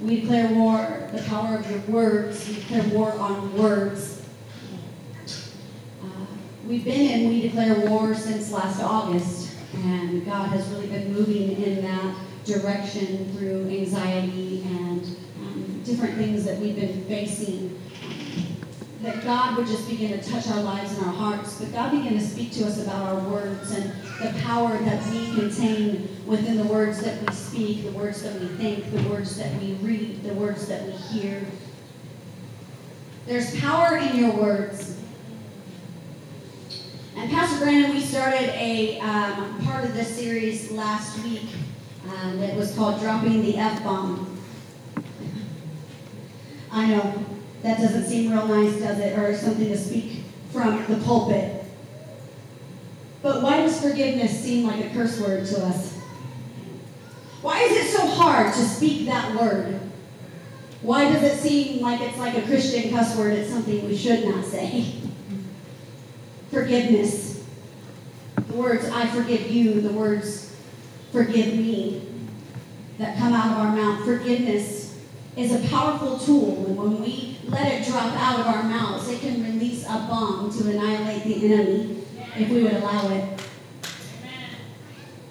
We declare war, the power of your words. We declare war on words. Uh, we've been in We Declare War since last August, and God has really been moving in that direction through anxiety and um, different things that we've been facing that God would just begin to touch our lives and our hearts, but God began to speak to us about our words and the power that we contain within the words that we speak, the words that we think, the words that we read, the words that we hear. There's power in your words. And Pastor Brandon, we started a um, part of this series last week um, that was called Dropping the F Bomb. I know that doesn't seem real nice, does it? Or something to speak from the pulpit. But why does forgiveness seem like a curse word to us? Why is it so hard to speak that word? Why does it seem like it's like a Christian cuss word? It's something we should not say. Forgiveness. The words, I forgive you, the words, forgive me, that come out of our mouth. Forgiveness is a powerful tool, and when we let it drop out of our mouths, it can release a bomb to annihilate the enemy if we would allow it.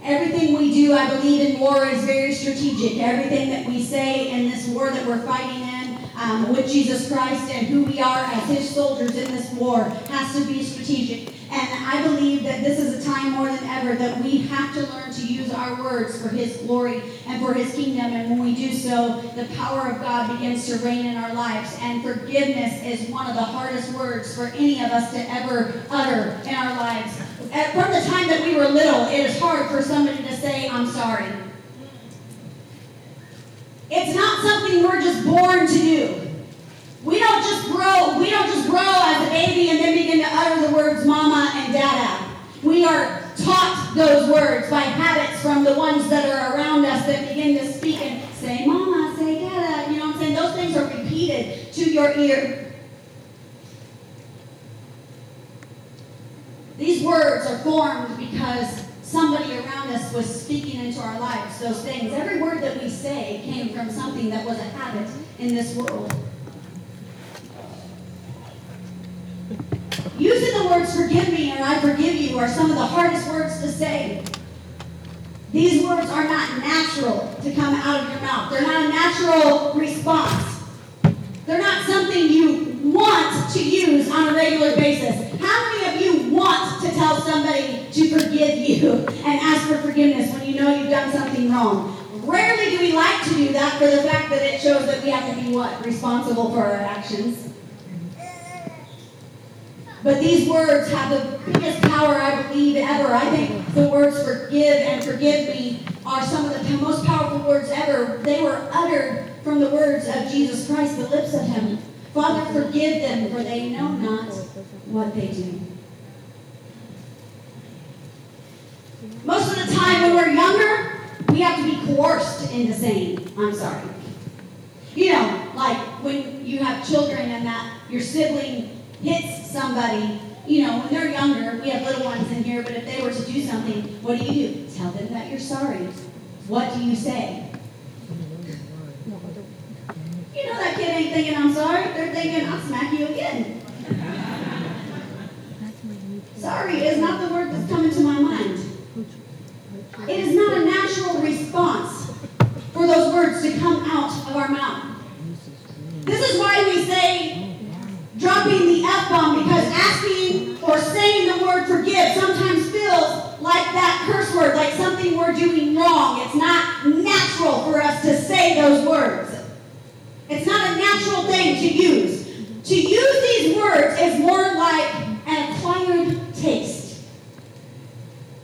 Everything we do, I believe, in war is very strategic. Everything that we say in this war that we're fighting in um, with Jesus Christ and who we are as His soldiers in this war has to be strategic. And I believe that this is a time more than ever that we have to learn to use our words for His glory and for His kingdom. And when we do so, the power of God begins to reign in our lives. And forgiveness is one of the hardest words for any of us to ever utter in our lives. From the time that we were little, it is hard for somebody to say, I'm sorry. It's not something we're just born to do. We don't just grow, we don't just grow as a baby and then begin to utter the words mama and dada. We are taught those words by habits from the ones that are around us that begin to speak and say mama, say dada. You know what I'm saying? Those things are repeated to your ear. These words are formed because somebody around us was speaking into our lives those things. Every word that we say came from something that was a habit in this world. Using the words forgive me or I forgive you are some of the hardest words to say. These words are not natural to come out of your mouth. They're not a natural response. They're not something you want to use on a regular basis. How many of you want to tell somebody to forgive you and ask for forgiveness when you know you've done something wrong? Rarely do we like to do that for the fact that it shows that we have to be what? Responsible for our actions. But these words have the biggest power, I believe, ever. I think the words forgive and forgive me are some of the most powerful words ever. They were uttered from the words of Jesus Christ, the lips of Him. Father, forgive them, for they know not what they do. Most of the time when we're younger, we have to be coerced into saying, I'm sorry. You know, like when you have children and that your sibling hits somebody, you know, when they're younger, we have little ones in here, but if they were to do something, what do you do? Tell them that you're sorry. What do you say? You know that kid ain't thinking I'm sorry. They're thinking I'll smack you again. sorry is not the word that's coming to my mind. It is not a natural response for those words to come out of our mouth. This is why we say dropping the F bomb because asking or saying the word forgive sometimes feels like that curse word, like something we're doing wrong. It's not natural for us to say those words. It's not a natural thing to use. To use these words is more like an acquired taste.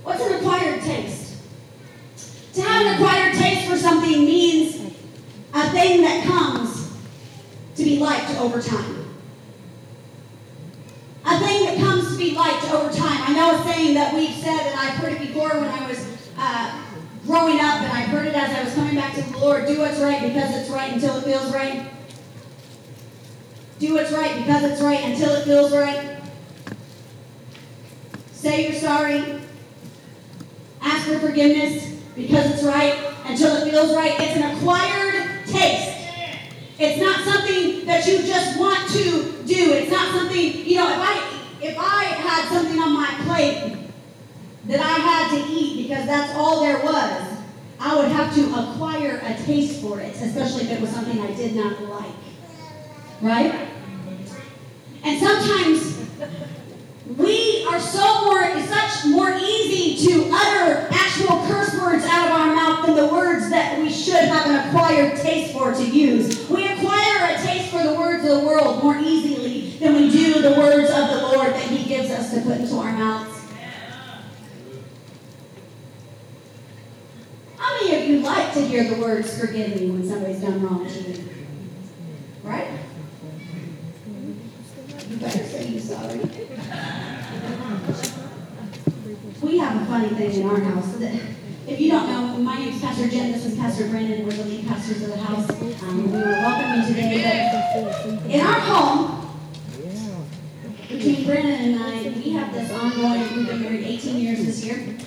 What's an acquired taste? To have an acquired taste for something means a thing that comes to be liked over time. A thing that comes to be liked over time. I know a saying that we've said, and I've heard it before when I was uh, growing up, and I heard it as I was coming back to the Lord do what's right because it's right until it feels right. Do what's right because it's right until it feels right. Say you're sorry. Ask for forgiveness because it's right until it feels right. It's an acquired taste. It's not something that you just want to do. It's not something, you know, if I if I had something on my plate that I had to eat because that's all there was, I would have to acquire a taste for it, especially if it was something I did not like. Right? And sometimes we are so more, such more easy to utter actual curse words out of our mouth than the words that we should have an acquired taste for to use. We acquire a taste for the words of the world more easily than we do the words of the Lord that He gives us to put into our mouths. You like to hear the words forgive me when somebody's done wrong to you? Right? You better say you sorry. We have a funny thing in our house. That, if you don't know, my name is Pastor Jen. This is Pastor Brandon. We're the lead pastors of the house. Um, we want to welcome you today. in our home, between Brandon and I, we have this ongoing. We've been married 18 years this year.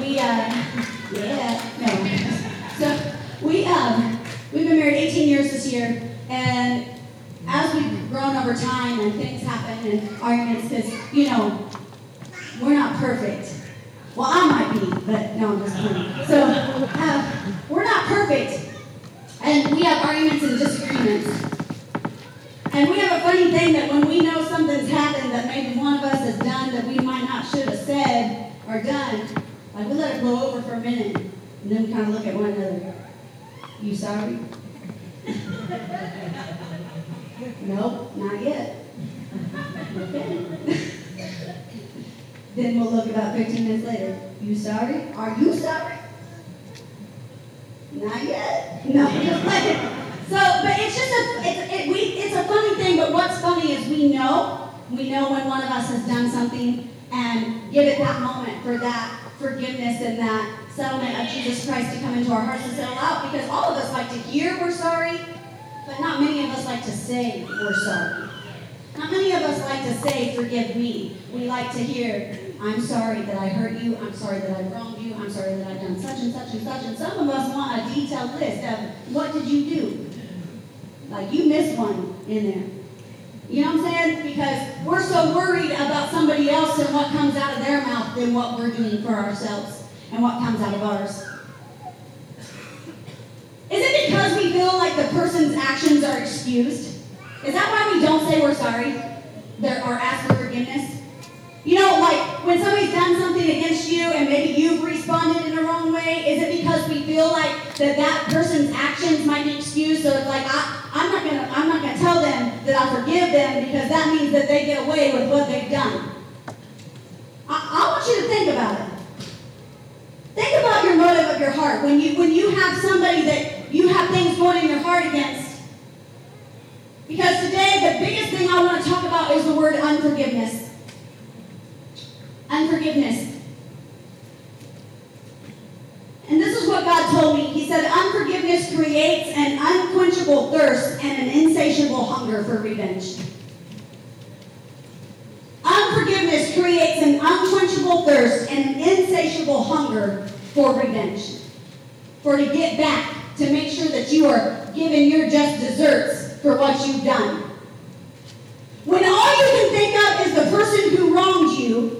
We, uh, yeah, no. So we, um, we've been married 18 years this year, and as we've grown over time and things happen and arguments, because, you know, we're not perfect. Well, I might be, but no, I'm just kidding. So, uh, we're not perfect. And we have arguments and disagreements. And we have a funny thing that when we know something's happened that maybe one of us has done that we might not should have said or done, like we let it blow over for a minute, and then we kind of look at one another. You sorry? nope, not yet. Okay. Then we'll look about 15 minutes later. You sorry? Are you sorry? Not yet. No, just like So, but it's just a, it's, it, we, it's a funny thing, but what's funny is we know, we know when one of us has done something and give it that moment for that forgiveness and that settlement of Jesus Christ to come into our hearts and settle out because all of us like to hear we're sorry, but not many of us like to say we're sorry. Not many of us like to say, forgive me. We like to hear, I'm sorry that I hurt you. I'm sorry that I wronged you. I'm sorry that I've done such and such and such. And some of us want a detailed list of what did you do? Like you missed one in there. You know what I'm saying? Because we're so worried about somebody else and what comes out of their mouth than what we're doing for ourselves and what comes out of ours. Is it because we feel like the person's actions are excused? Is that why we don't say we're sorry? There, or ask for forgiveness? You know, like when somebody's done something against you and maybe you've responded in the wrong way, is it because we feel like that that person's actions might be excused? So it's like I, I'm not gonna I'm not gonna tell them that I forgive them because that means that they get away with what they've done. I, I want you to think about it. Think about your motive of your heart when you when you have somebody that you have things going in your heart against. Because today the biggest thing I want to talk about is the word unforgiveness. Unforgiveness. And this is what God told me. He said, Unforgiveness creates an unquenchable thirst and an insatiable hunger for revenge. Unforgiveness creates an unquenchable thirst and an insatiable hunger for revenge. For to get back, to make sure that you are given your just deserts for what you've done. When all you can think of is the person who wronged you,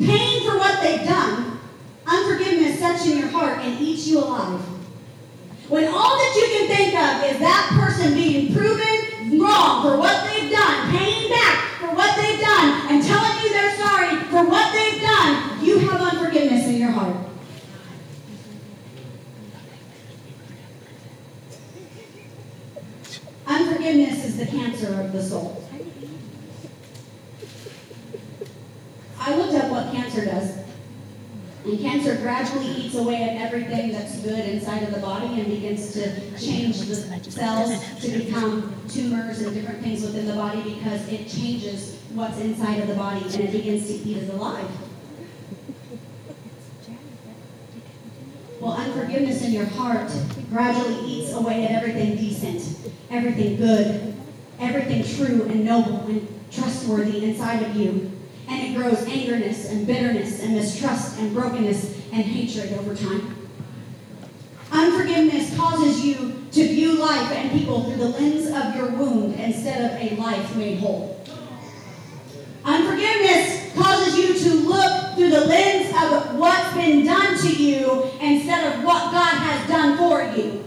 Paying for what they've done, unforgiveness sets in your heart and you alive. When all that you can think of is that person being proven wrong for what they've done, paying back for what they've done, and telling you they're sorry for what they've done, you have unforgiveness in your heart. Unforgiveness is the cancer of the soul. I looked up what cancer does. And cancer gradually eats away at everything that's good inside of the body and begins to change the cells to become tumors and different things within the body because it changes what's inside of the body and it begins to eat it alive. Well, unforgiveness in your heart gradually eats away at everything decent, everything good, everything true and noble and trustworthy inside of you and it grows angerness and bitterness and mistrust and brokenness and hatred over time. Unforgiveness causes you to view life and people through the lens of your wound instead of a life made whole. Unforgiveness causes you to look through the lens of what's been done to you instead of what God has done for you.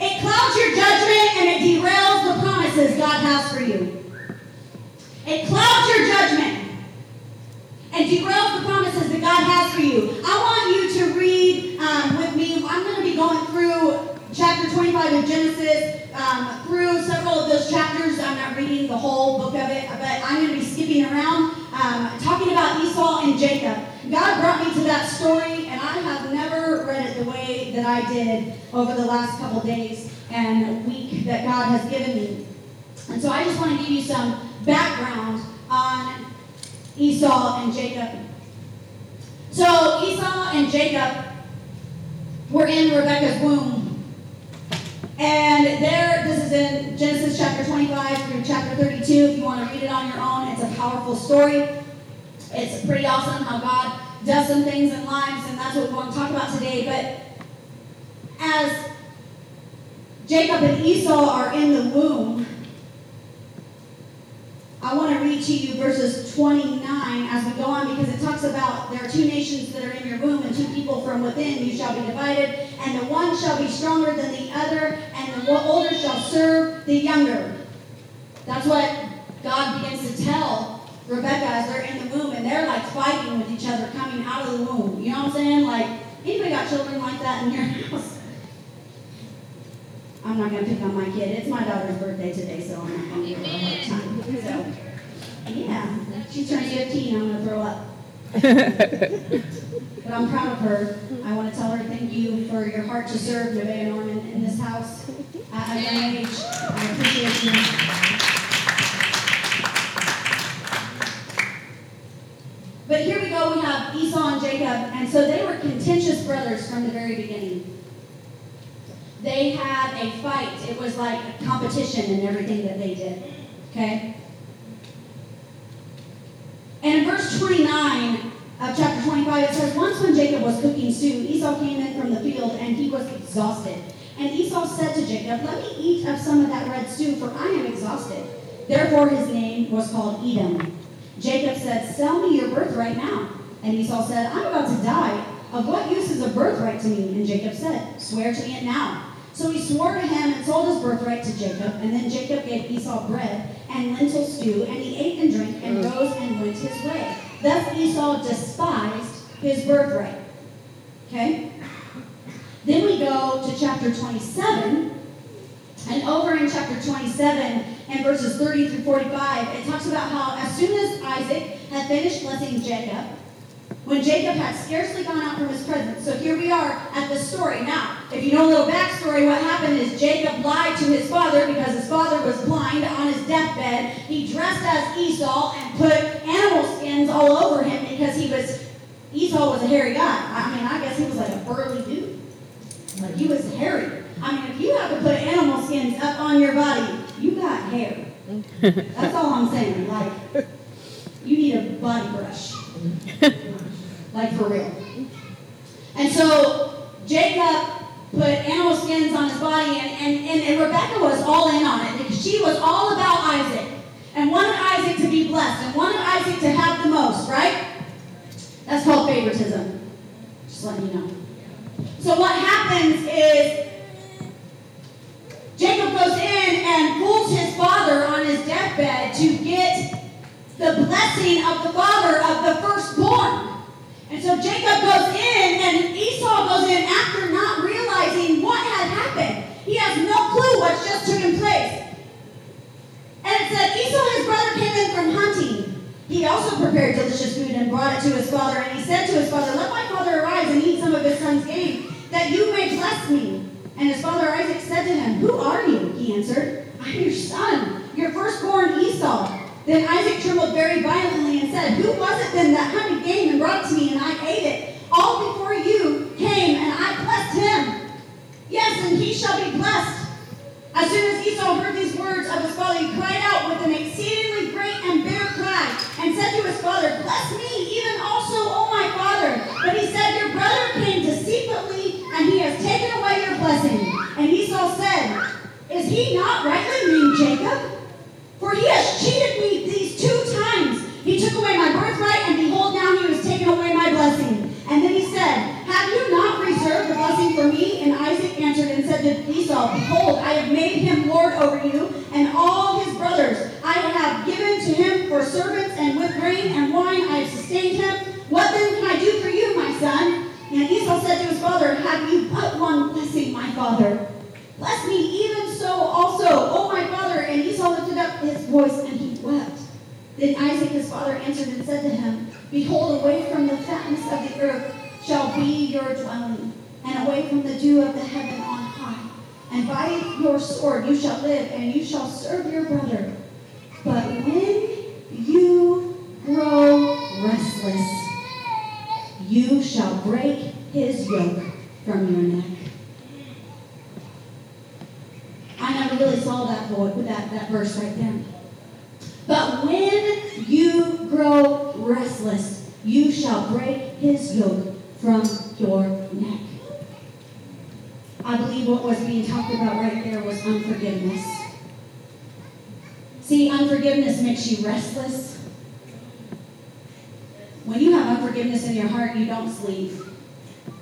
It clouds your judgment and it derails the promises God has for you. It clouds your judgment and derails the promises that God has for you. I want you to read um, with me. I'm going to be going through chapter 25 of Genesis um, through several of those chapters. I'm not reading the whole book of it, but I'm going to be skipping around um, talking about Esau and Jacob. God brought me to that story, and I have never read it the way that I did over the last couple days and week that God has given me. And so I just want to give you some background on Esau and Jacob. So Esau and Jacob were in Rebekah's womb. And there, this is in Genesis chapter 25 through chapter 32. If you want to read it on your own, it's a powerful story. It's pretty awesome how God does some things in lives, and that's what we want to talk about today. But as Jacob and Esau are in the womb, I want to read to you verses 29 as we go on because it talks about there are two nations that are in your womb and two people from within you shall be divided, and the one shall be stronger than the other, and the older shall serve the younger. That's what God begins to tell Rebecca as they're in the womb and they're like fighting with each other coming out of the womb. You know what I'm saying? Like, anybody got children like that in your house? I'm not going to pick on my kid. It's my daughter's birthday today, so I'm not going to give her a hard time. So, yeah, she turns 15. I'm going to throw up. but I'm proud of her. I want to tell her thank you for your heart to serve Nevaeh Norman in this house at a young age. I appreciate you. But here we go, we have Esau and Jacob, and so they were contentious brothers from the very beginning they had a fight. It was like a competition in everything that they did. Okay? And in verse 29 of chapter 25, it says, Once when Jacob was cooking stew, Esau came in from the field and he was exhausted. And Esau said to Jacob, Let me eat of some of that red stew, for I am exhausted. Therefore his name was called Edom. Jacob said, Sell me your birthright now. And Esau said, I'm about to die. Of what use is a birthright to me? And Jacob said, Swear to me it now. So he swore to him and sold his birthright to Jacob. And then Jacob gave Esau bread and lentil stew, and he ate and drank and mm. rose and went his way. Thus Esau despised his birthright. Okay? Then we go to chapter 27. And over in chapter 27 and verses 30 through 45, it talks about how as soon as Isaac had finished blessing Jacob, when Jacob had scarcely gone out from his presence. So here we are at the story. Now, if you know a little backstory, what happened is Jacob lied to his father because his father was blind on his deathbed. He dressed as Esau and put animal skins all over him because he was, Esau was a hairy guy. I mean, I guess he was like a burly dude. Like he was hairy. I mean, if you have to put animal skins up on your body, you got hair. That's all I'm saying. Like, you need a body brush. like for real. And so Jacob put animal skins on his body, and, and, and, and Rebecca was all in on it because she was all about Isaac and wanted Isaac to be blessed and wanted Isaac to have the most, right? That's called favoritism. Just letting you know. So what happens is Jacob goes in and fools his father on his deathbed to get the blessing of the father of the firstborn. And so Jacob goes in, and Esau goes in after not realizing what had happened. He has no clue what's just taken place. And it said Esau, his brother, came in from hunting. He also prepared delicious food and brought it to his father. And he said to his father, Let my father arise and eat some of his son's game, that you may bless me. And his father Isaac said to him, Who are you? He answered, I'm your son, your firstborn Esau. Then Isaac trembled very violently and said, Who was it then that hunted game and brought to me, and I ate it? All before you came, and I blessed him. Yes, and he shall be blessed. As soon as Esau heard these words of his father, he cried out with an exceedingly great and bitter cry, and said to his father, Bless me, even also, O my father. But he said, Your brother came deceitfully, and he has taken away your blessing. And Esau said, Is he not rightly named Jacob? To Esau, Behold, I have made him lord over you and all his brothers. I have given to him for servants, and with grain and wine I have sustained him. What then can I do for you, my son? And Esau said to his father, Have you but one blessing, my father? Bless me even so also, O my father. And Esau lifted up his voice and he wept. Then Isaac his father answered and said to him, Behold, away from the fatness of the earth shall be your dwelling, and away from the dew of the heaven on high. And by your sword you shall live, and you shall serve your brother. But when you grow restless, you shall break his yoke from your neck. I never really saw that void, that, that verse right there. But when you grow restless, you shall break his yoke from your neck. I believe what was being talked about right there was unforgiveness. See, unforgiveness makes you restless. When you have unforgiveness in your heart, you don't sleep.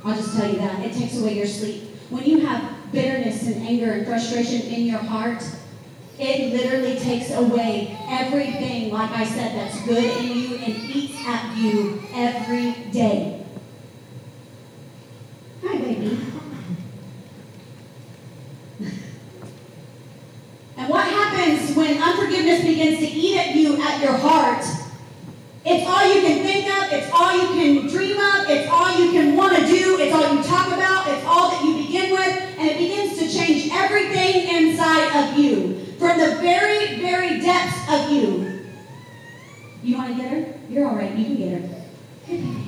I'll just tell you that. It takes away your sleep. When you have bitterness and anger and frustration in your heart, it literally takes away everything, like I said, that's good in you and eats at you every day. Hi, baby. and what happens when unforgiveness begins to eat at you at your heart? It's all you can think of, it's all you can dream of, it's all you can want to do, it's all you talk about, it's all that you begin with, and it begins to change everything inside of you. From the very, very depths of you. You want to get her? You're all right, you can get her.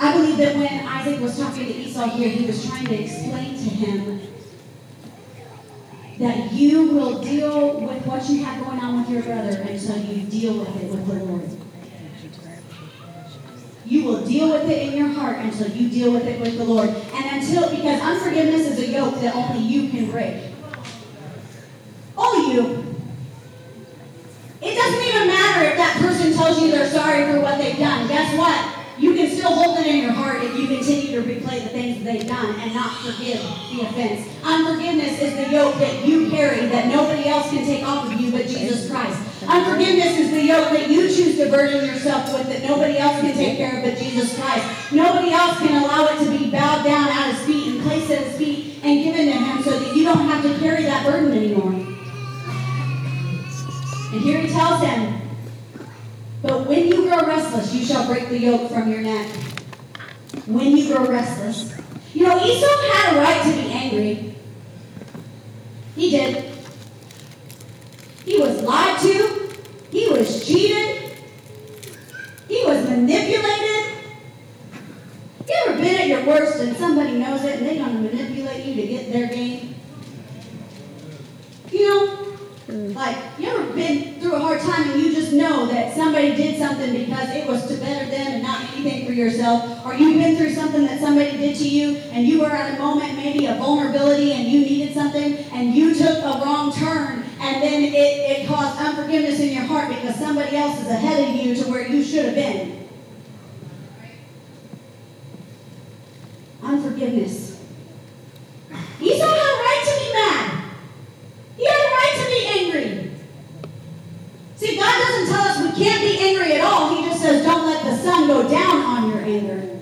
I believe that when Isaac was talking to Esau here, he was trying to explain to him that you will deal with what you have going on with your brother until you deal with it with the Lord. You will deal with it in your heart until you deal with it with the Lord. And until, because unforgiveness is a yoke that only you can break. Only you. It doesn't even matter if that person tells you they're sorry for what they've done. Guess what? You can still hold it in your heart if you continue to replay the things they've done and not forgive the offense. Unforgiveness is the yoke that you carry that nobody else can take off of you but Jesus Christ. Unforgiveness is the yoke that you choose to burden yourself with that nobody else can take care of but Jesus Christ. Nobody else can allow it to be bowed down at his feet and placed at his feet and given to him so that you don't have to carry that burden anymore. And here he tells him, but when you grow restless, you shall break the yoke from your neck. When you grow restless. You know, Esau had a right to be angry. He did. He was lied to. He was cheated. He was manipulated. You ever been at your worst and somebody knows it and they're going to manipulate you to get their gain? You know, Mm. like, you ever been through a hard time and you just know that somebody did something because it was to better them and not anything for yourself? Or you've been through something that somebody did to you and you were at a moment, maybe a vulnerability, and you needed something and you took a wrong turn and then it, it caused unforgiveness in your heart because somebody else is ahead of you to where you should have been. Unforgiveness. Esau had a right to be mad. He had a right to be angry. See, God doesn't tell us we can't be angry at all. He just says, don't let the sun go down on your anger.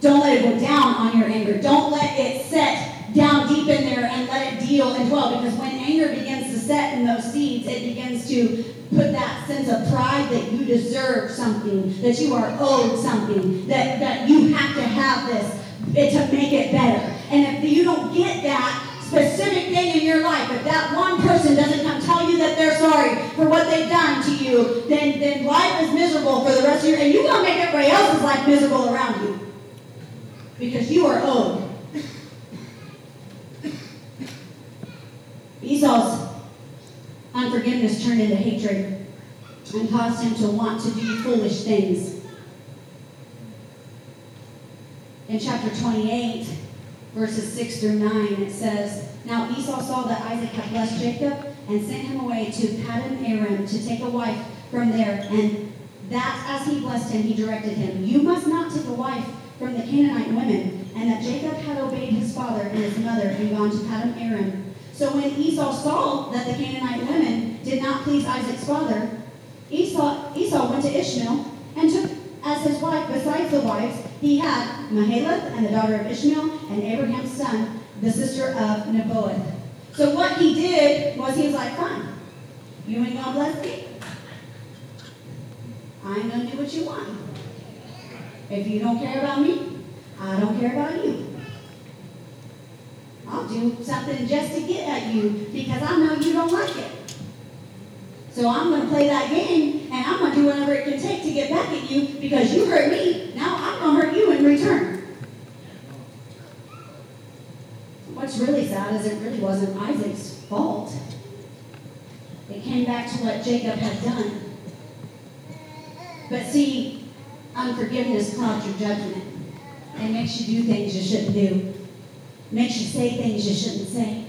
Don't let it go down on your anger. Don't let it set down deep in there and let it deal and dwell. Because when anger begins to set in those seeds, it begins to put that sense of pride that you deserve something, that you are owed something, that, that you have to have this to make it better. And if you don't get that, specific thing in your life, if that one person doesn't come tell you that they're sorry for what they've done to you, then, then life is miserable for the rest of your and you're gonna make everybody else's life miserable around you. Because you are owed. Esau's unforgiveness unforgiveness turned into hatred and caused him to want to do foolish things. In chapter 28, verses 6 through 9, it says, Now Esau saw that Isaac had blessed Jacob and sent him away to Paddan Aram to take a wife from there. And that as he blessed him, he directed him, You must not take a wife from the Canaanite women. And that Jacob had obeyed his father and his mother and gone to Paddan Aram. So when Esau saw that the Canaanite women did not please Isaac's father, Esau, Esau went to Ishmael and took as his wife, besides the wives, he had Mahalath and the daughter of Ishmael and Abraham's son, the sister of Nebaioth. So what he did was he was like, fine, you ain't gonna bless me. I ain't gonna do what you want. If you don't care about me, I don't care about you. I'll do something just to get at you because I know you don't like it. So I'm going to play that game and I'm going to do whatever it can take to get back at you because you hurt me. Now I'm going to hurt you in return. What's really sad is it really wasn't Isaac's fault. It came back to what Jacob had done. But see, unforgiveness clouds your judgment. It makes you do things you shouldn't do. Makes you say things you shouldn't say.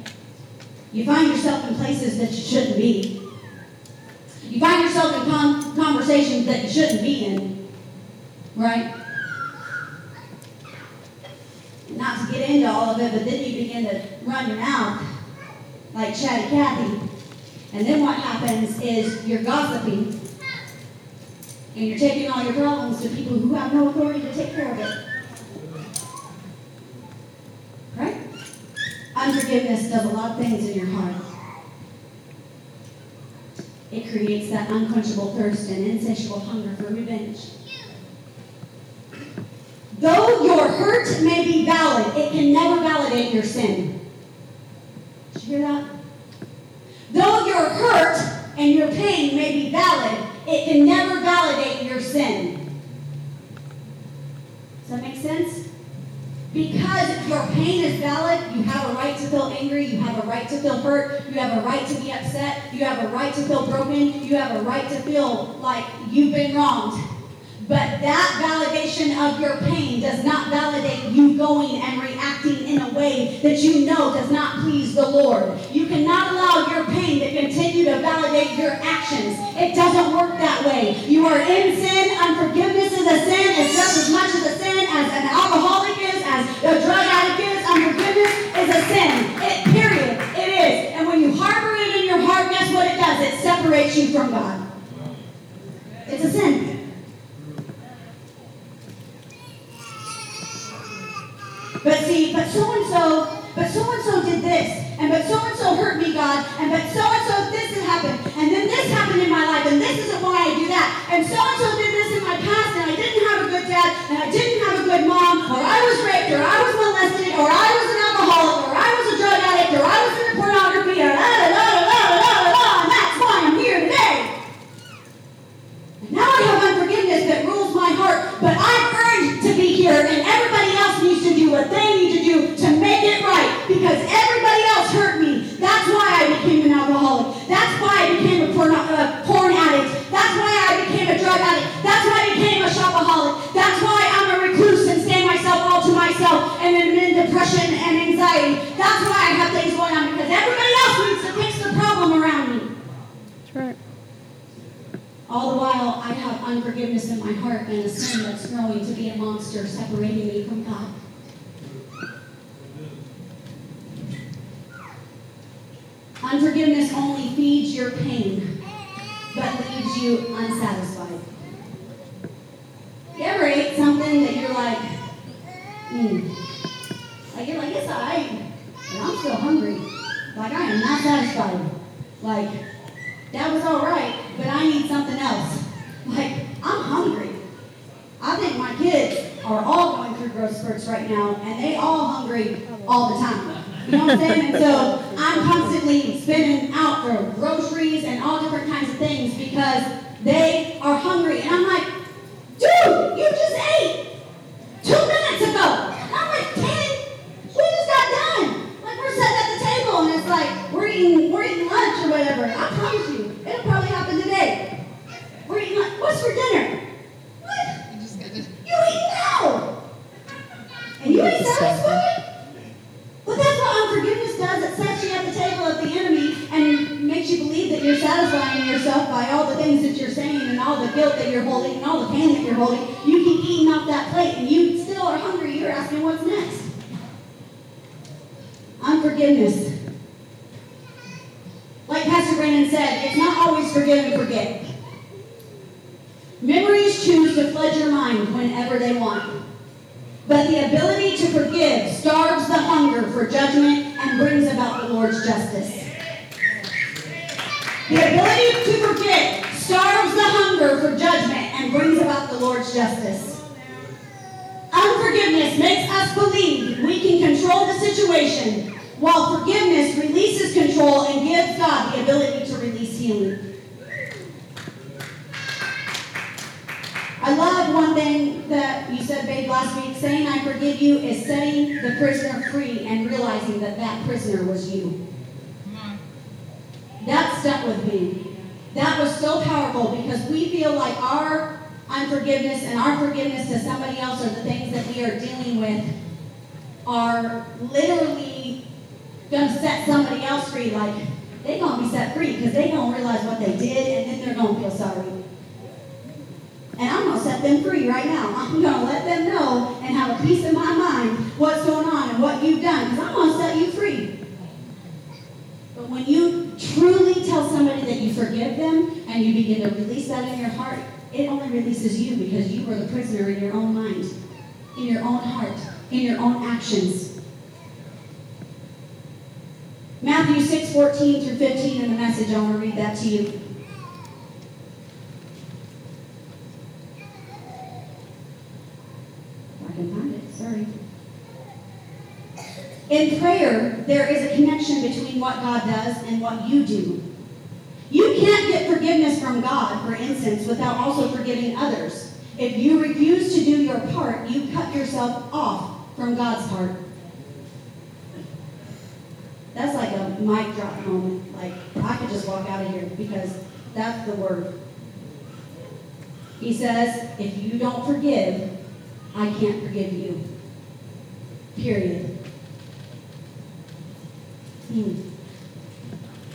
You find yourself in places that you shouldn't be. You yourself in con- conversations that you shouldn't be in, right? Not to get into all of it, but then you begin to run your mouth like chatty Cathy. And then what happens is you're gossiping and you're taking all your problems to people who have no authority to take care of it. Right? Unforgiveness does a lot of things in your heart. It creates that unquenchable thirst and insatiable hunger for revenge. Though your hurt may be valid, it can never validate your sin. Did you hear that? Though your hurt and your pain may be valid, it can never validate your sin. Does that make sense? Because your pain is valid, you have a right to feel angry, you have a right to feel hurt, you have a right to be upset, you have a right to feel broken, you have a right to feel like you've been wronged. But that validation of your pain does not validate you going and reacting in a way that you know does not please the Lord. You cannot allow your pain to continue to validate your actions. It doesn't work that way. You are in sin. Unforgiveness is a sin. It's just as much as a sin as an alcoholic is, as a drug addict is. Unforgiveness is a sin. It period. It is. And when you harbor it in your heart, guess what it does? It separates you from God. It's a sin. But see, but so and so, but so and so did this, and but so and so hurt me, God, and but so and so this happened, and then this happened in my life, and this isn't why I do that, and so and so did this in my past, and I didn't have a good dad, and I didn't have a good mom, or I was raped, or I was molested, or I was an alcoholic, or I was a drug addict, or I was into pornography, or la la la la la la la, and that's why I'm here today. And now I have unforgiveness that rules my heart, but I've earned to be here, and everybody else needs to do what they need to do to make it right, because everybody else hurt me. That's why I became an alcoholic. That's why I became a porn, uh, porn addict. That's why I became a drug addict. That's why I became a shopaholic. That's why I'm a recluse and stay myself all to myself and am in depression and anxiety. That's why I have things going on, because everybody else needs to fix the problem around me. That's right. All the while, I have unforgiveness in my heart and a sin that's growing to be a monster, separating me from God. Unforgiveness only feeds your pain, but leaves you unsatisfied. Realize what they did and then they're going to feel sorry. And I'm going to set them free right now. I'm going to let them know and have a peace in my mind what's going on and what you've done because I'm going to set you free. But when you truly tell somebody that you forgive them and you begin to release that in your heart, it only releases you because you were the prisoner in your own mind, in your own heart, in your own actions. Matthew 6, 14 through 15 in the message, I want to read that to you. I can find it, sorry. In prayer, there is a connection between what God does and what you do. You can't get forgiveness from God, for instance, without also forgiving others. If you refuse to do your part, you cut yourself off from God's part. That's like a mic drop moment. Like, I could just walk out of here because that's the word. He says, if you don't forgive, I can't forgive you. Period. Hmm.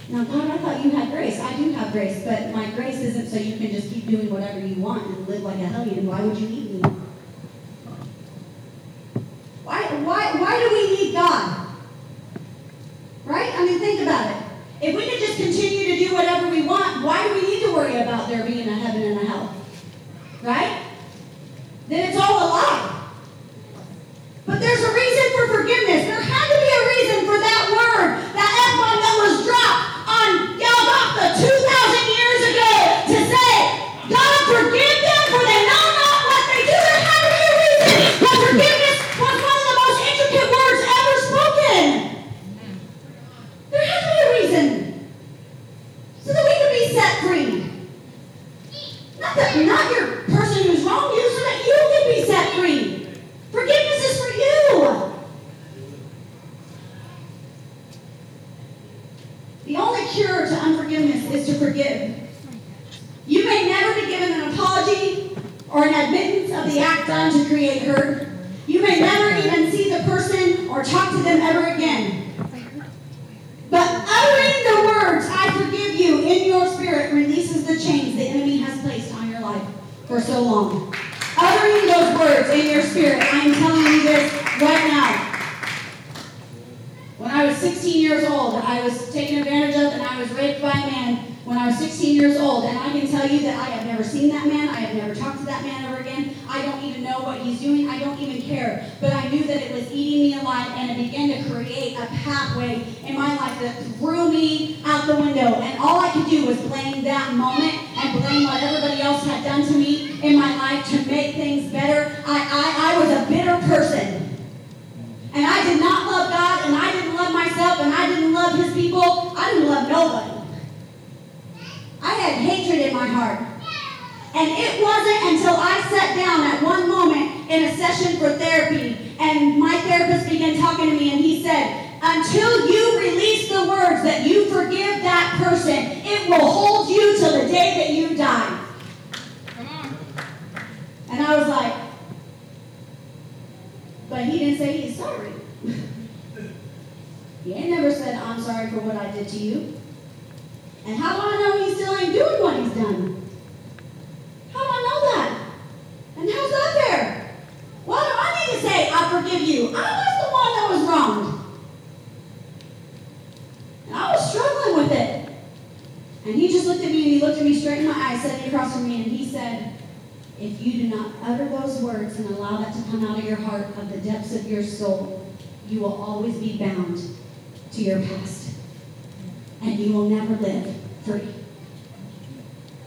Now, God, I thought you had grace. I do have grace, but my grace isn't so you can just keep doing whatever you want and live like a hellion. Why would you need me? Why, why, why do we? Right? I mean, think about it. If we could just continue to do whatever we want, why do we need to worry about there being a heaven and a hell? Right? then it's all a lie. But there's a reason for forgiveness. There had to be a reason for that word, that F bomb that was dropped on Golgotha 2,000 years ago to say, God forgive them for they know not what they do. There had to be a reason. But forgiveness was one of the most intricate words ever spoken. There had to be a reason. So that we could be set free. Not that not your person who's wronged you, so that you can be set free. Forgiveness is for you. The only cure to unforgiveness is to forgive. You may never be given an apology or an admittance of the act done to create hurt. You may never even see the person or talk to them ever again. But uttering the words, I forgive you, in your spirit releases the chains the enemy has placed on your life for so long. Uttering those words in your spirit, I am telling you this right now. When I was 16 years old, I was taken advantage of and I was raped by a man when I was 16 years old. And I can tell you that I have never seen that man. I have never talked to that man ever again. I don't even know what he's doing. I don't even care. But I knew that it was eating me alive and it began to create a pathway in my life that threw me out the window. And all I could do was blame that moment and blame what everybody else had done to me in my life to make things better. I, I, I was a bitter person. And I did not love God, and I didn't love myself, and I didn't love his people. I didn't love nobody. I had hatred in my heart. And it wasn't until I sat down at one moment in a session for therapy, and my therapist began talking to me, and he said, Until you release the words that you forgive that person, it will hold you till the day that you die. Come on. And I was like, but he didn't say he's sorry. he ain't never said, I'm sorry for what I did to you. And how do I know he still ain't doing what he's done? How straight in my eyes, sitting across from me, and he said, If you do not utter those words and allow that to come out of your heart, of the depths of your soul, you will always be bound to your past. And you will never live free.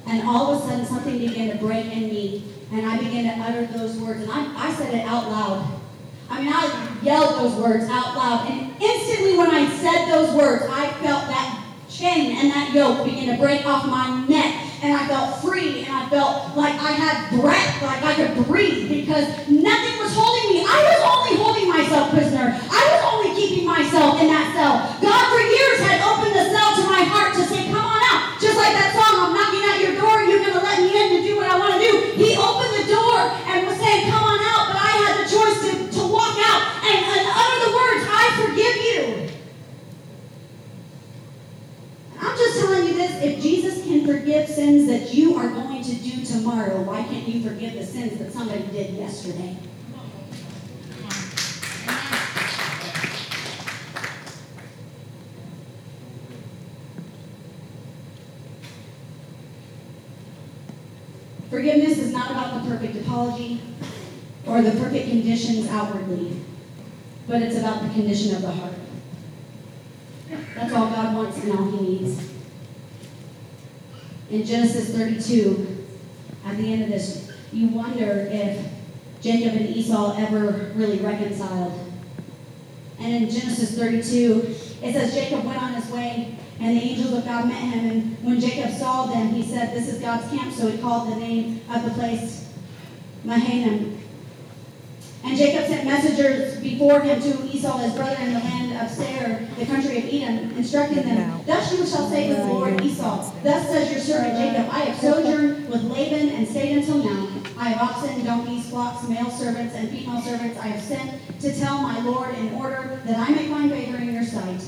And all of a sudden, something began to break in me, and I began to utter those words. And I, I said it out loud. I mean, I yelled those words out loud. And instantly, when I said those words, I felt that chain and that yoke begin to break off my neck. And I felt free, and I felt like I had breath, like I could breathe, because nothing was holding me. I was only holding myself prisoner. I was only keeping myself in that cell. God, for years, had opened the cell to my heart to say, Come on out. Just like that song, I'm knocking at your door, you're going to let me in to do what I want to do. He opened the door and was saying, Come on out. But I had the choice to, to walk out and, and utter the words, I forgive you. I'm just if Jesus can forgive sins that you are going to do tomorrow, why can't you forgive the sins that somebody did yesterday? Forgiveness is not about the perfect apology or the perfect conditions outwardly, but it's about the condition of the heart. That's all God wants and all He needs. In Genesis 32, at the end of this, you wonder if Jacob and Esau ever really reconciled. And in Genesis 32, it says Jacob went on his way, and the angels of God met him. And when Jacob saw them, he said, This is God's camp. So he called the name of the place Mahanaim. And Jacob sent messengers before him to Esau, his brother, in the land of Seir, the country of Edom, instructing them, Thus you shall say to the Lord Esau, Thus says your servant Jacob, I have sojourned with Laban and stayed until now. I have oxen, donkeys, flocks, male servants, and female servants I have sent to tell my Lord in order that I may find favor in your sight.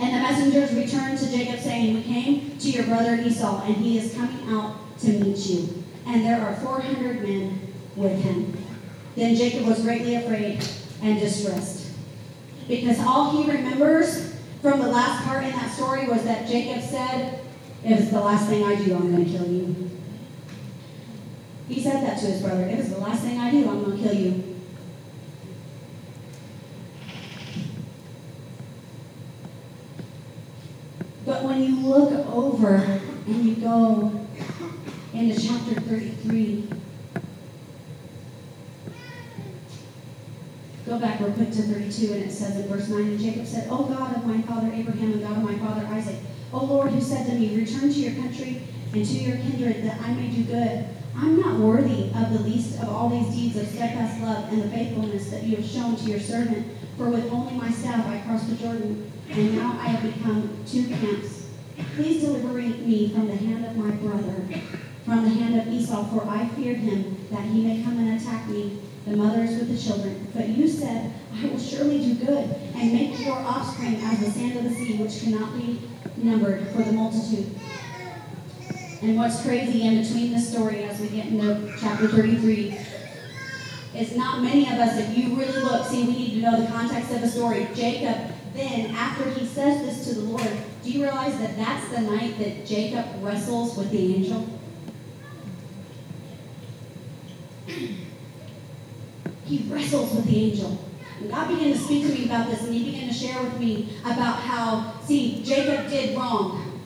And the messengers returned to Jacob, saying, We came to your brother Esau, and he is coming out to meet you. And there are 400 men with him. Then Jacob was greatly afraid and distressed. Because all he remembers from the last part in that story was that Jacob said, If it's the last thing I do, I'm going to kill you. He said that to his brother. If it's the last thing I do, I'm going to kill you. But when you look over and you go into chapter 33, go back real quick to 32, and it says in verse 9, And Jacob said, O God of my father Abraham and God of my father Isaac, O Lord, who said to me, Return to your country and to your kindred, that I may do good. I'm not worthy of the least of all these deeds of steadfast love and the faithfulness that you have shown to your servant. For with only my staff I crossed the Jordan, and now I have become two camps. Please deliver me from the hand of my brother, from the hand of Esau, for I fear him that he may come and attack me, the mothers with the children. But you said, I will surely do good, and make your offspring as the sand of the sea, which cannot be numbered for the multitude. And what's crazy in between the story as we get into chapter 33 is not many of us, if you really look, see, we need to know the context of the story. Jacob, then, after he says this to the Lord, do you realize that that's the night that Jacob wrestles with the angel? He wrestles with the angel. And God began to speak to me about this, and he began to share with me about how, see, Jacob did wrong.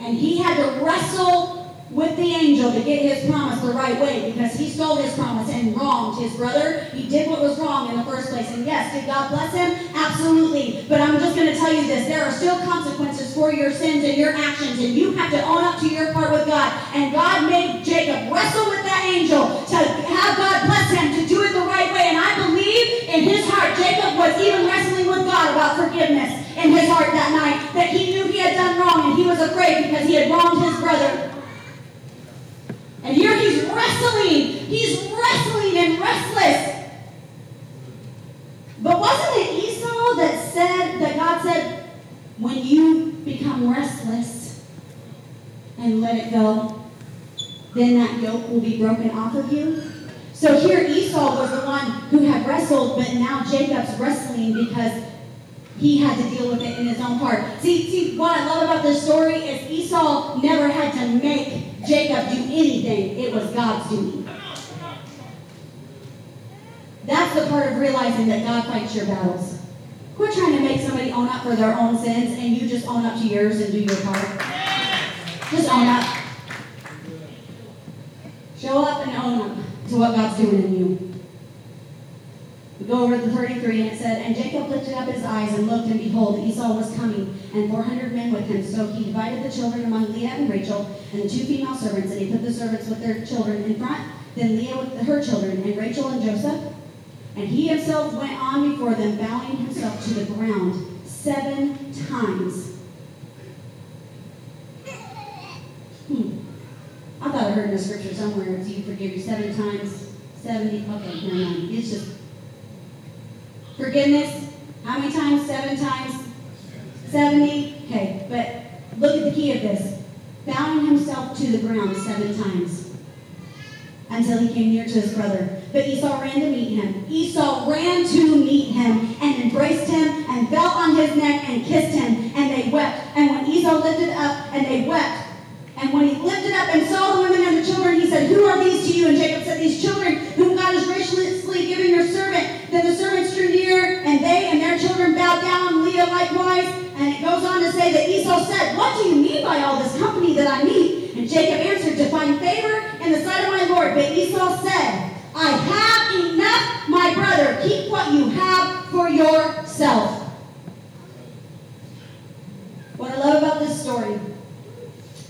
And he had to wrestle with the angel to get his promise the right way because he stole his promise and wronged his brother. He did what was wrong in the first place. And yes, did God bless him? Absolutely. But I'm just going to tell you this there are still consequences for your sins and your actions, and you have to own up to your part with God. And God made Jacob wrestle with that angel to have God bless him to do it the right way. And I believe in his heart, Jacob was even wrestling with God about forgiveness in his heart that night, that he knew he had done because he had wronged his brother. And here he's wrestling. He's wrestling and restless. But wasn't it Esau that said, that God said, when you become restless and let it go, then that yoke will be broken off of you? So here Esau was the one who had wrestled, but now Jacob's wrestling because he had to deal with it in his own heart. See, see, what I love about this story is Esau never had to make Jacob do anything. It was God's doing. That's the part of realizing that God fights your battles. Quit trying to make somebody own up for their own sins and you just own up to yours and do your part. Just own up. Show up and own up to what God's doing in you. Go over to 33 and it said, And Jacob lifted up his eyes and looked, and behold, Esau was coming, and 400 men with him. So he divided the children among Leah and Rachel, and the two female servants, and he put the servants with their children in front, then Leah with her children, and Rachel and Joseph. And he himself went on before them, bowing himself to the ground seven times. Hmm. I thought I heard in the scripture somewhere, you forgive you seven times, 70. Okay, never mind. It's just forgiveness. How many times? Seven times? 70? Okay, but look at the key of this. Bowing himself to the ground seven times until he came near to his brother. But Esau ran to meet him. Esau ran to meet him and embraced him and fell on his neck and kissed him, and they wept. And when Esau lifted up, and they wept. And when he lifted up and saw the women and the children, he said, Who are these to you? And Jacob said, These children whom God has graciously given your servant. Then the servants drew near, and they and their children bowed down, Leah likewise. And it goes on to say that Esau said, What do you mean by all this company that I meet? And Jacob answered, To find favor in the sight of my Lord. But Esau said, I have enough, my brother. Keep what you have for yourself. What I love about this story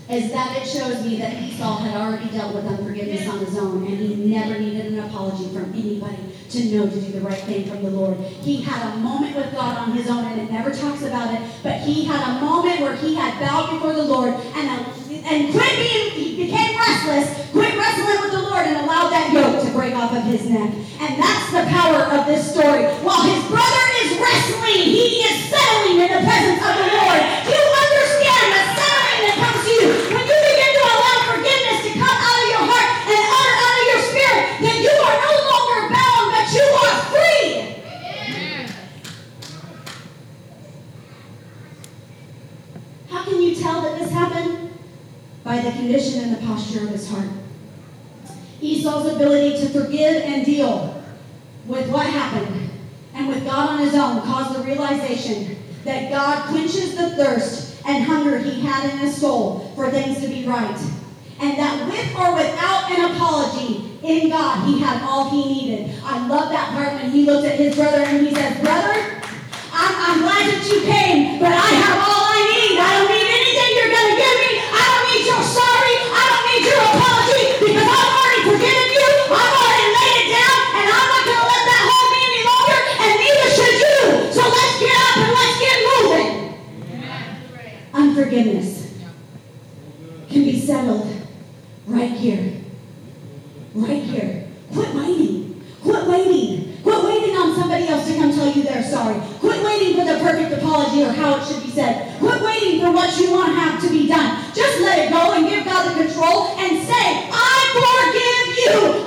is that it shows me that Esau had already dealt with unforgiveness on his own, and he never needed an apology from anybody to know to do the right thing from the Lord. He had a moment with God on his own, and it never talks about it, but he had a moment where he had bowed before the Lord and, and quit being, he became restless, quit wrestling with the Lord, and allowed that yoke to break off of his neck. And that's the power of this story. While his brother is wrestling, he is settling in the presence of the Lord. You tell that this happened? By the condition and the posture of his heart. Esau's ability to forgive and deal with what happened and with God on his own caused the realization that God quenches the thirst and hunger he had in his soul for things to be right. And that with or without an apology, in God, he had all he needed. I love that part when he looked at his brother and he says, Brother, I'm, I'm glad that you came, but I have all Unforgiveness can be settled right here. Right here. Quit waiting. Quit waiting. Quit waiting on somebody else to come tell you they're sorry. Quit waiting for the perfect apology or how it should be said. Quit waiting for what you want to have to be done. Just let it go and give God the control and say, I forgive you.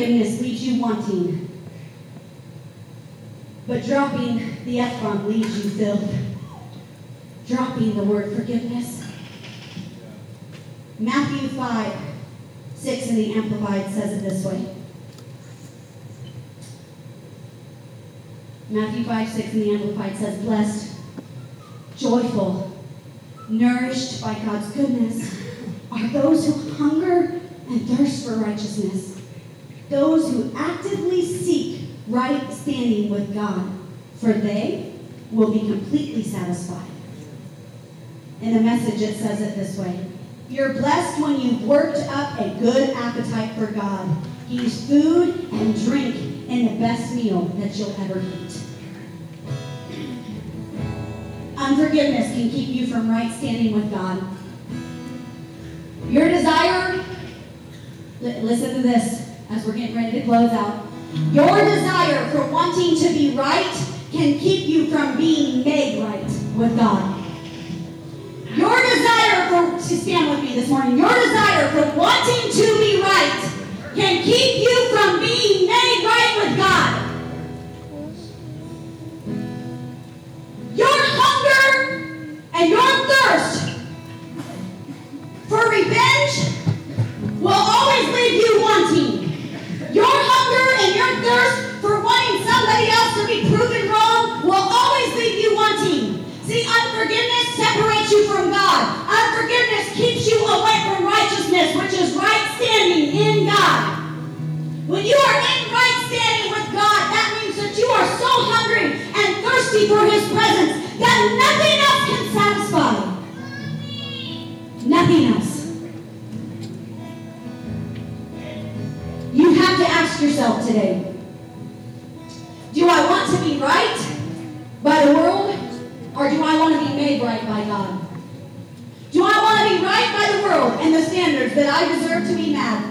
Unforgiveness leaves you wanting, but dropping the F bomb leaves you filled. Dropping the word forgiveness. Matthew 5, 6 in the Amplified says it this way. Matthew 5, 6 in the Amplified says, Blessed, joyful, nourished by God's goodness are those who hunger and thirst for righteousness, those who actively seek right standing with God, for they will be completely satisfied. In the message, it says it this way You're blessed when you've worked up a good appetite for God. He's food and drink and the best meal that you'll ever eat. Unforgiveness can keep you from right standing with God. Your desire, li- listen to this, as we're getting ready to close out. Your desire for wanting to be right can keep you from being made right with God. Your desire for, stand with me this morning, your desire for wanting to be right can keep you from being made right with God. Your hunger and your thirst for revenge will always leave you wanting. Your hunger and your thirst for wanting somebody else to be proven wrong will always leave you wanting. See, unforgiveness separates you from God. Unforgiveness keeps you away from righteousness, which is right standing in God. When you are in right standing with God, that means that you are so hungry and thirsty for His presence that nothing else can satisfy. Nothing else. You have to ask yourself today do I want to be right by the world or do I want to be made right by God? Do I want to be right by the world and the standards that I deserve to be mad?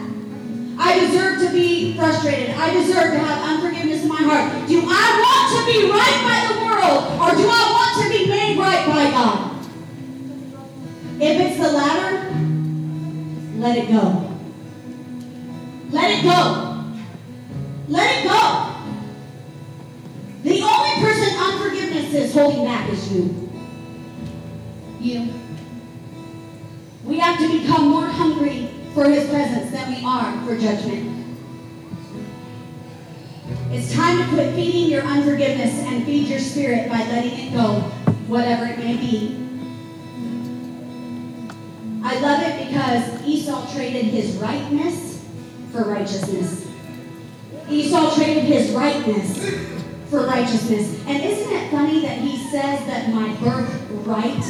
I deserve to be frustrated. I deserve to have unforgiveness in my heart. Do I want to be right by the world or do I want to be made right by God? If it's the latter, let it go. Let it go. Let it go. Is holding back is you. You. We have to become more hungry for his presence than we are for judgment. It's time to quit feeding your unforgiveness and feed your spirit by letting it go, whatever it may be. I love it because Esau traded his rightness for righteousness. Esau traded his rightness for righteousness. And isn't it funny that he says that my birthright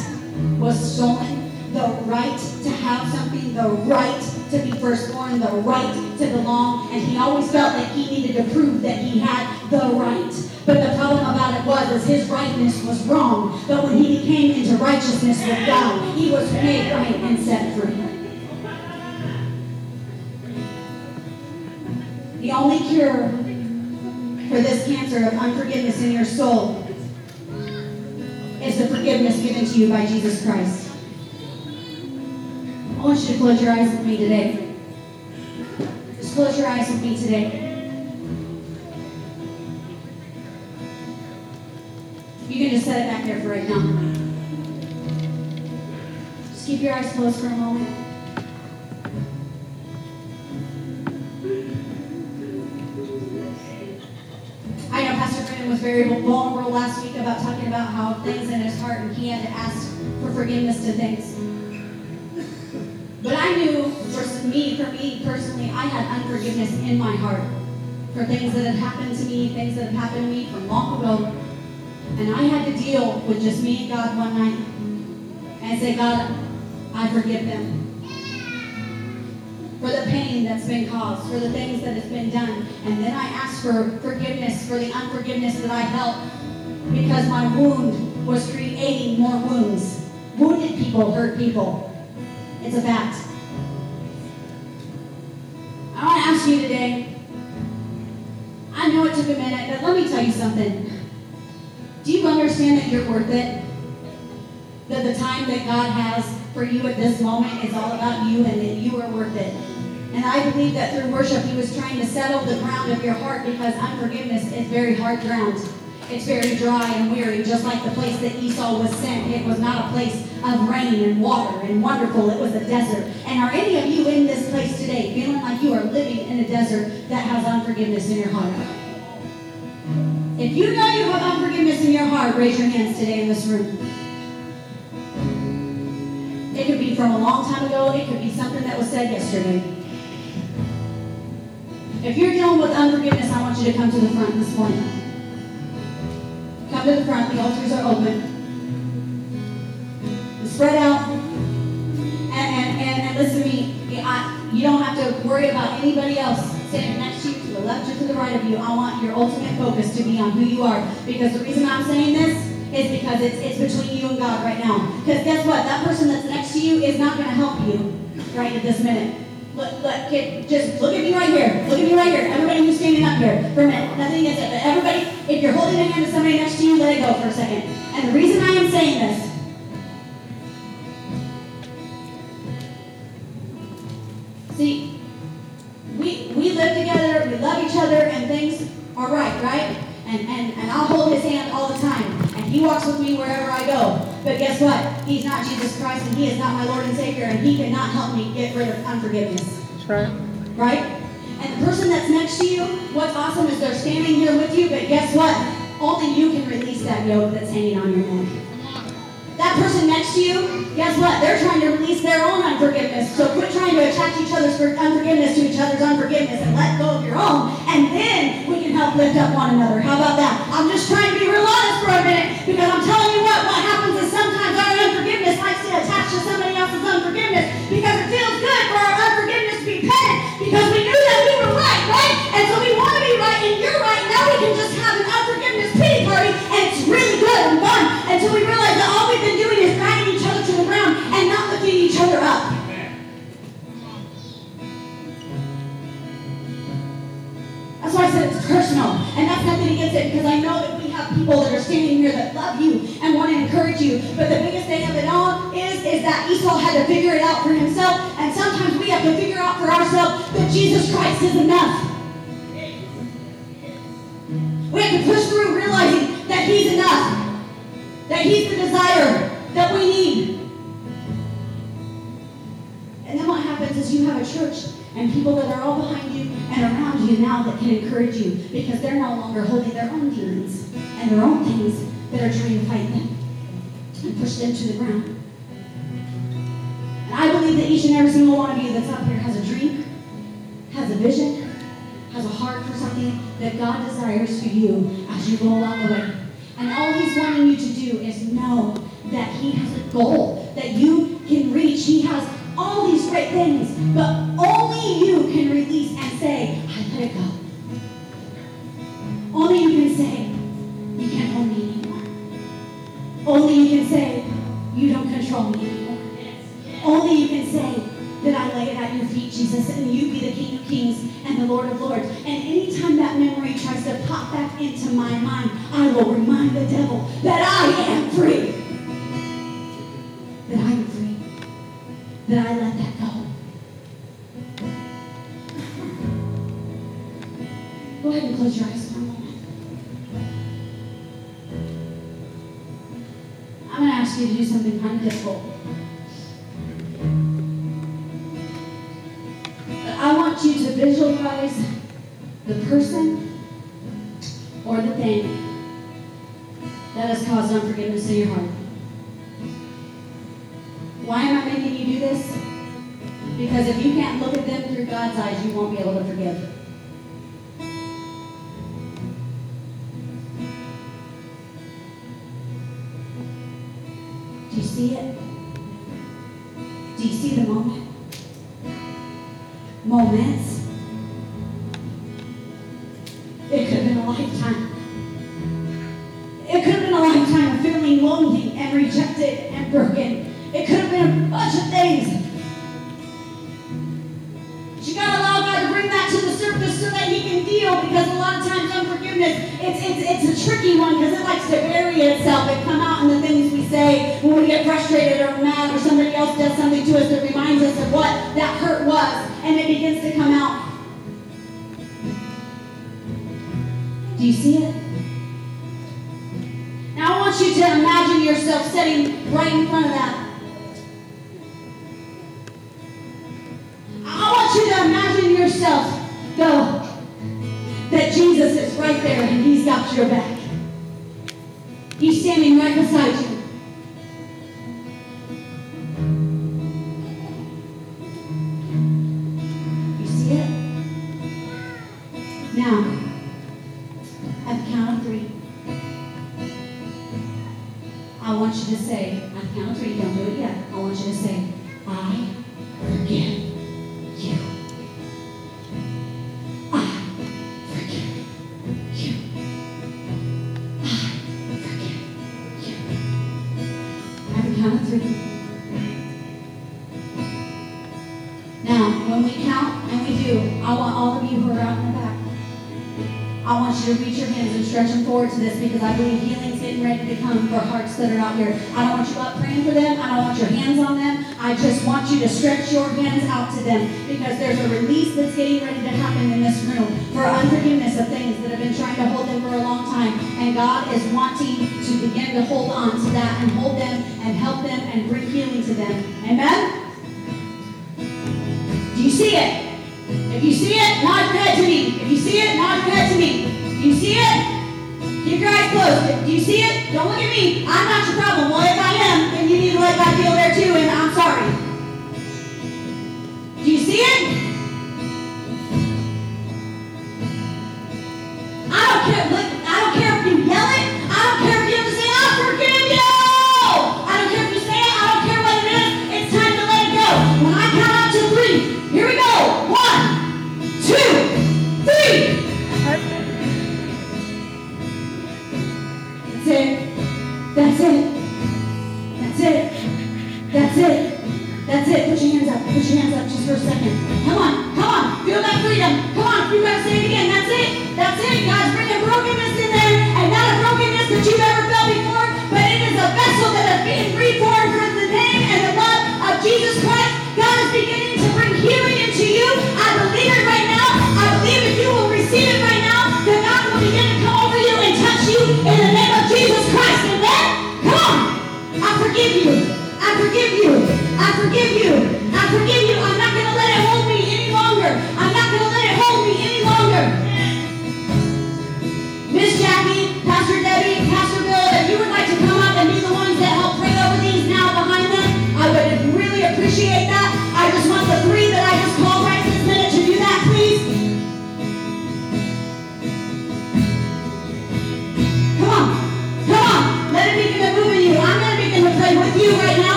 was stolen? The right to have something, the right to be firstborn, the right to belong, and he always felt that he needed to prove that he had the right. But the problem about it was is his rightness was wrong. But when he came into righteousness with God, he was made right and set free. The only cure for this cancer of unforgiveness in your soul is the forgiveness given to you by Jesus Christ. I want you to close your eyes with me today. Just close your eyes with me today. You can just set it back there for right now. Just keep your eyes closed for a moment. Was very vulnerable last week about talking about how things in his heart and he had to ask for forgiveness to things. But I knew for me, for me personally, I had unforgiveness in my heart for things that had happened to me, things that had happened to me from long ago. And I had to deal with just me and God one night and say, God, I forgive them for the pain that's been caused, for the things that has been done. And then I asked for forgiveness for the unforgiveness that I felt because my wound was creating more wounds. Wounded people hurt people. It's a fact. I want to ask you today. I know it took a minute, but let me tell you something. Do you understand that you're worth it? That the time that God has for you at this moment is all about you and that you are worth it. And I believe that through worship, He was trying to settle the ground of your heart because unforgiveness is very hard ground. It's very dry and weary, just like the place that Esau was sent. It was not a place of rain and water and wonderful. It was a desert. And are any of you in this place today feeling like you are living in a desert that has unforgiveness in your heart? If you know you have unforgiveness in your heart, raise your hands today in this room. It could be from a long time ago. It could be something that was said yesterday. If you're dealing with unforgiveness, I want you to come to the front this morning. Come to the front. The altars are open. Spread out. And, and, and, and listen to me. I, you don't have to worry about anybody else standing next to you, to the left or to the right of you. I want your ultimate focus to be on who you are. Because the reason I'm saying this is because it's, it's between you and God right now. Because guess what? That person that's next to you is not going to help you right at this minute. Look, just look at me right here. Look at me right here. Everybody who's standing up here for a minute. Nothing against it, but everybody, if you're holding a hand to somebody next to you, let it go for a second. And the reason I am saying this He's not Jesus Christ and He is not my Lord and Savior and He cannot help me get rid of unforgiveness. Right. Right? And the person that's next to you, what's awesome is they're standing here with you, but guess what? Only you can release that yoke that's hanging on your neck. That person next to you, guess what? They're trying to release their own unforgiveness. So quit trying to attach each other's unforgiveness to each other's unforgiveness and let go of your own. And then we can help lift up one another. How about that? I'm just trying to be real honest for a minute because I'm telling you what, what happens is sometimes our to somebody else's unforgiveness because it feels good for our unforgiveness to be petted because we Ahead and close your eyes for a moment. I'm going to ask you to do something kind of difficult. But I want you to visualize the person or the thing that has caused unforgiveness in your heart. see it. Your hands and stretch them forward to this because I believe healing's getting ready to come for hearts that are out here. I don't want you up praying for them. I don't want your hands on them. I just want you to stretch your hands out to them because there's a release that's getting ready to happen in this room for unforgiveness of things that have been trying to hold them for a long time. And God is wanting to begin to hold on to that and hold them and help them and bring healing to them. Amen? Do you see it? If you see it, nod your head to me. If you see it, nod your head to me. Do you see it? You see it? Don't look at me. I'm not your problem. Are you